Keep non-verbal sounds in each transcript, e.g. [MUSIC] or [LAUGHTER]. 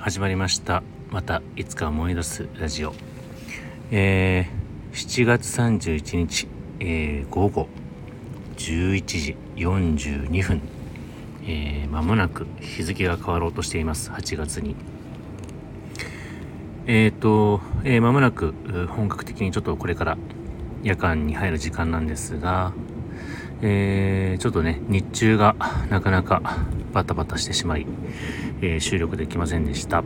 始まりました。またいつか思い出すラジオ。えー、7月31日、えー、午後11時42分えー、間もなく日付が変わろうとしています。8月に。えっ、ー、と、えー、間もなく本格的にちょっとこれから夜間に入る時間なんですがえー、ちょっとね日中がなかなかバタバタしてしまい、えー、収録できませんでした。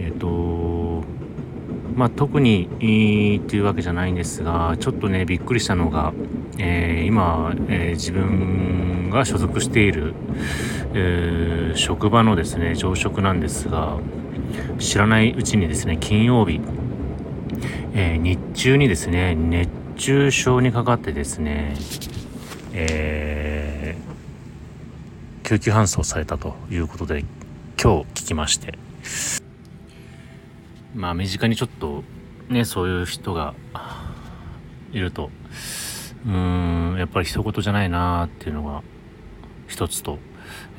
えっ、ー、とまあ特にいいっていうわけじゃないんですがちょっとねびっくりしたのが、え今、え自分が所属している、え職場のですね朝食なんですが知らないうちにですね金曜日、え日中にですね熱中症にかかってですねえー、救急搬送されたということで今日聞きまして。まあ身近にちょっとねそういう人がいるとうーんやっぱり一言じゃないなっていうのが一つと、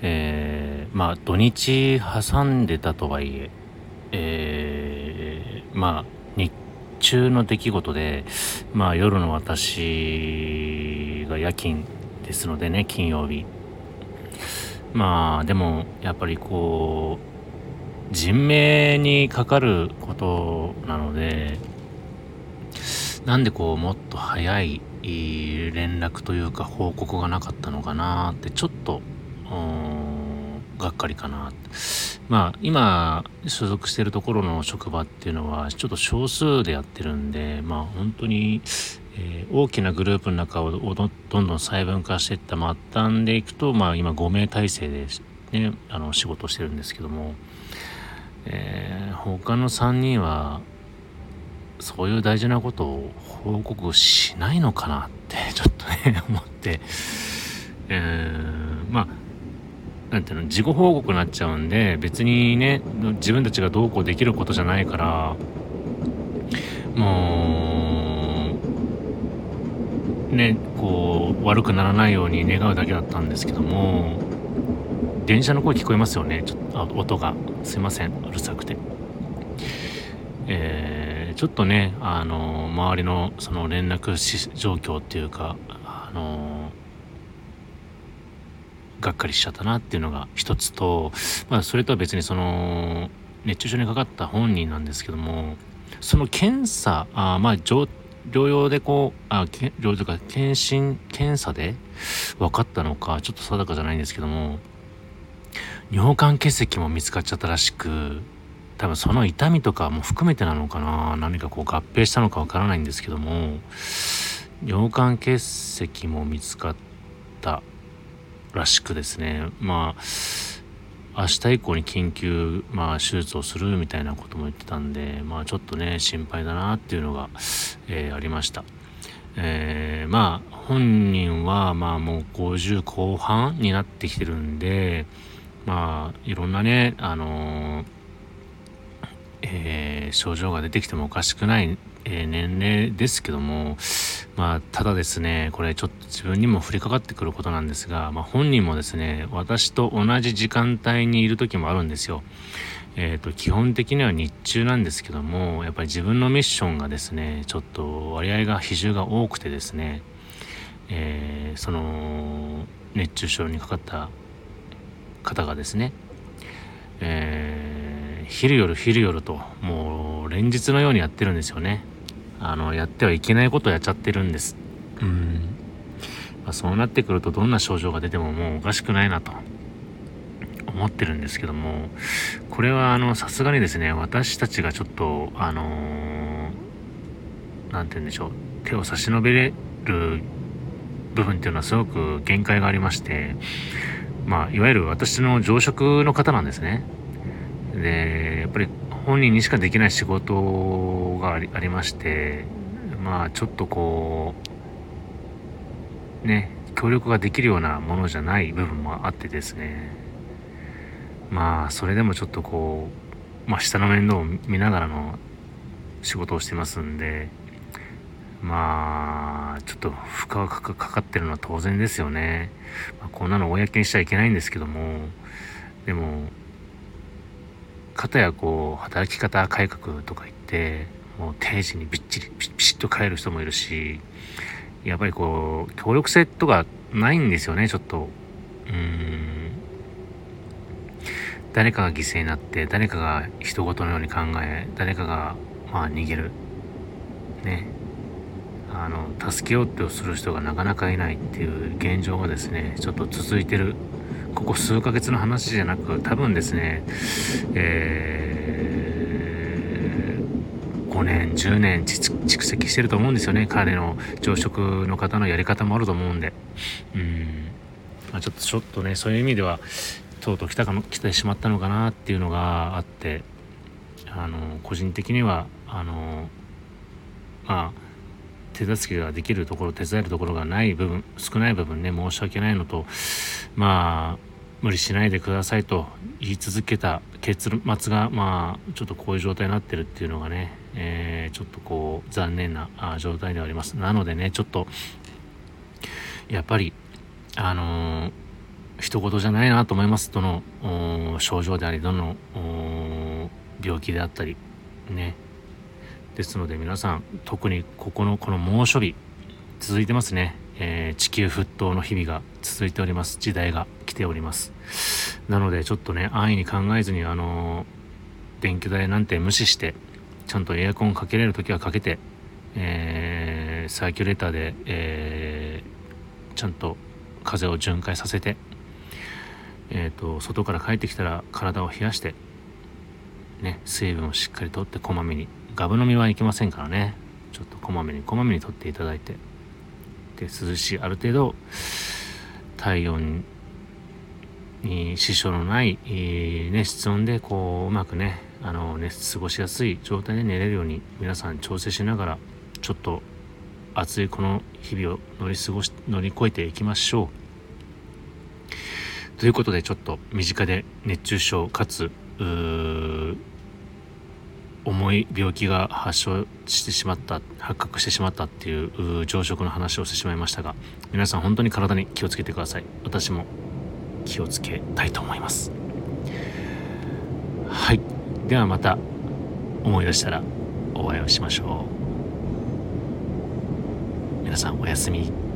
えー、まあ土日挟んでたとはいええー、まあ日中の出来事でまあ夜の私が夜勤ですのでね金曜日。まあでもやっぱりこう人命にかかることなのでなんでこうもっと早い連絡というか報告がなかったのかなってちょっとがっかりかなまあ今所属してるところの職場っていうのはちょっと少数でやってるんでまあ本当にえー、大きなグループの中をどんどん細分化していった末端でいくと、まあ、今5名体制で、ね、あの仕事をしてるんですけども、えー、他の3人はそういう大事なことを報告しないのかなって [LAUGHS] ちょっとね思って、えー、まあなんていうの事後報告になっちゃうんで別にね自分たちがどうこうできることじゃないからもうねこう悪くならないように願うだけだったんですけども電車の声聞こえますよね。ちょっと音が。すいません。うるさくて。えー、ちょっとねあの周りのその連絡状況っていうかあのがっかりしちゃったなっていうのが一つと、まあ、それとは別にその熱中症にかかった本人なんですけどもその検査あまあ療養でこう、あ、療養とか検診、検査で分かったのか、ちょっと定かじゃないんですけども、尿管結石も見つかっちゃったらしく、多分その痛みとかも含めてなのかな、何かこう合併したのかわからないんですけども、尿管結石も見つかったらしくですね、まあ、明日以降に緊急、まあ、手術をするみたいなことも言ってたんで、まあ、ちょっとね心配だなっていうのが、えー、ありました。えー、まあ本人はまあもう50後半になってきてるんでまあいろんなねあのー、えー、症状が出てきてもおかしくない、え年齢ですけどもまあ、ただですね、これちょっと自分にも降りかかってくることなんですが、まあ、本人もですね、私と同じ時間帯にいる時もあるんですよ。えっ、ー、と、基本的には日中なんですけども、やっぱり自分のミッションがですね、ちょっと割合が比重が多くてですね、えー、その、熱中症にかかった方がですね、えー、昼夜昼夜と、もう連日のようにやってるんですよね。あのやってはいけないことをやっちゃってるんです。うん、まあ、そうなってくるとどんな症状が出てももうおかしくないなと。思ってるんですけどもこれはあのさすがにですね私たちがちょっとあの何、て言うんでしょう。手を差し伸べれる部分っていうのはすごく限界がありましてまあいわゆる私の常食の方なんですね。でやっぱり本人にしかできない仕事がありましてまあちょっとこうね協力ができるようなものじゃない部分もあってですね。まあそれでもちょっとこうまあ下の面倒を見ながらの仕事をしてますんでまあちょっと負荷がかかってるのは当然ですよね、まあ、こんなの公にしちゃいけないんですけどもでも方やこう働き方改革とか言ってもう定時にびっちりピシッと帰る人もいるしやっぱりこう協力性とかないんですよねちょっと。うん。誰かが犠牲になって誰かが人事のように考え誰かがまあ逃げる。ね。あの助けようとする人がなかなかいないっていう現状がですねちょっと続いてるここ数ヶ月の話じゃなく多分ですねえー、5年10年蓄積してると思うんですよね。彼の常食の方のやり方もあると思うんで。うん、まあ、ちょっとちょっとねそういう意味ではとうとう来たか来てしまったのかなっていうのがあってあの個人的にはあのまあ手助けができるところ手伝えるところがない部分少ない部分ね申し訳ないのとまあ無理しないでくださいと言い続けた結末がまあちょっとこういう状態になってるっていうのがね、えー、ちょっとこう残念な状態ではありますなのでねちょっとやっぱりあのー一言じゃないなと思います。どの症状であり、どの病気であったり、ね。ですので皆さん、特にここのこの猛暑日、続いてますね。えー、地球沸騰の日々が続いております。時代が来ております。なのでちょっとね、安易に考えずに、あのー、電気代なんて無視して、ちゃんとエアコンかけれる時はかけて、えー、サーキュレーターで、えー、ちゃんと風を巡回させてえーと、外から帰ってきたら体を冷やして、ね、水分をしっかりとってこまめにガブ飲みはいけませんからねちょっとこまめにこまめにとっていただいてで涼しいある程度体温に支障のない、えー、ね、室温でこううまくねあのね過ごしやすい状態で寝れるように皆さん調整しながらちょっと暑いこの日々を乗り過ごし乗り越えていきましょう。ということでちょっと身近で熱中症かつ重い病気が発症してしまった発覚してしまったっていう常食の話をしてしまいましたが皆さん本当に体に気をつけてください。私も気をつけたいと思います。はい。ではまた思い出したらお会いをしましょう。皆さんおやすみ。